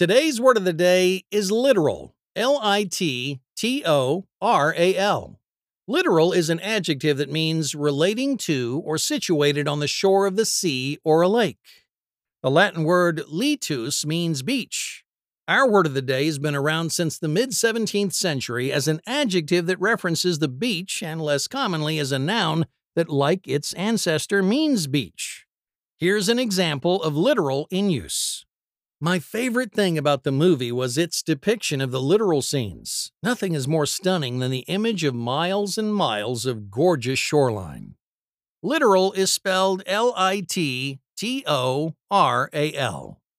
Today's word of the day is littoral. L I T T O R A L. Littoral is an adjective that means relating to or situated on the shore of the sea or a lake. The Latin word litus means beach. Our word of the day has been around since the mid 17th century as an adjective that references the beach and less commonly as a noun that, like its ancestor, means beach. Here's an example of littoral in use. My favorite thing about the movie was its depiction of the littoral scenes. Nothing is more stunning than the image of miles and miles of gorgeous shoreline. Littoral is spelled L I T T O R A L.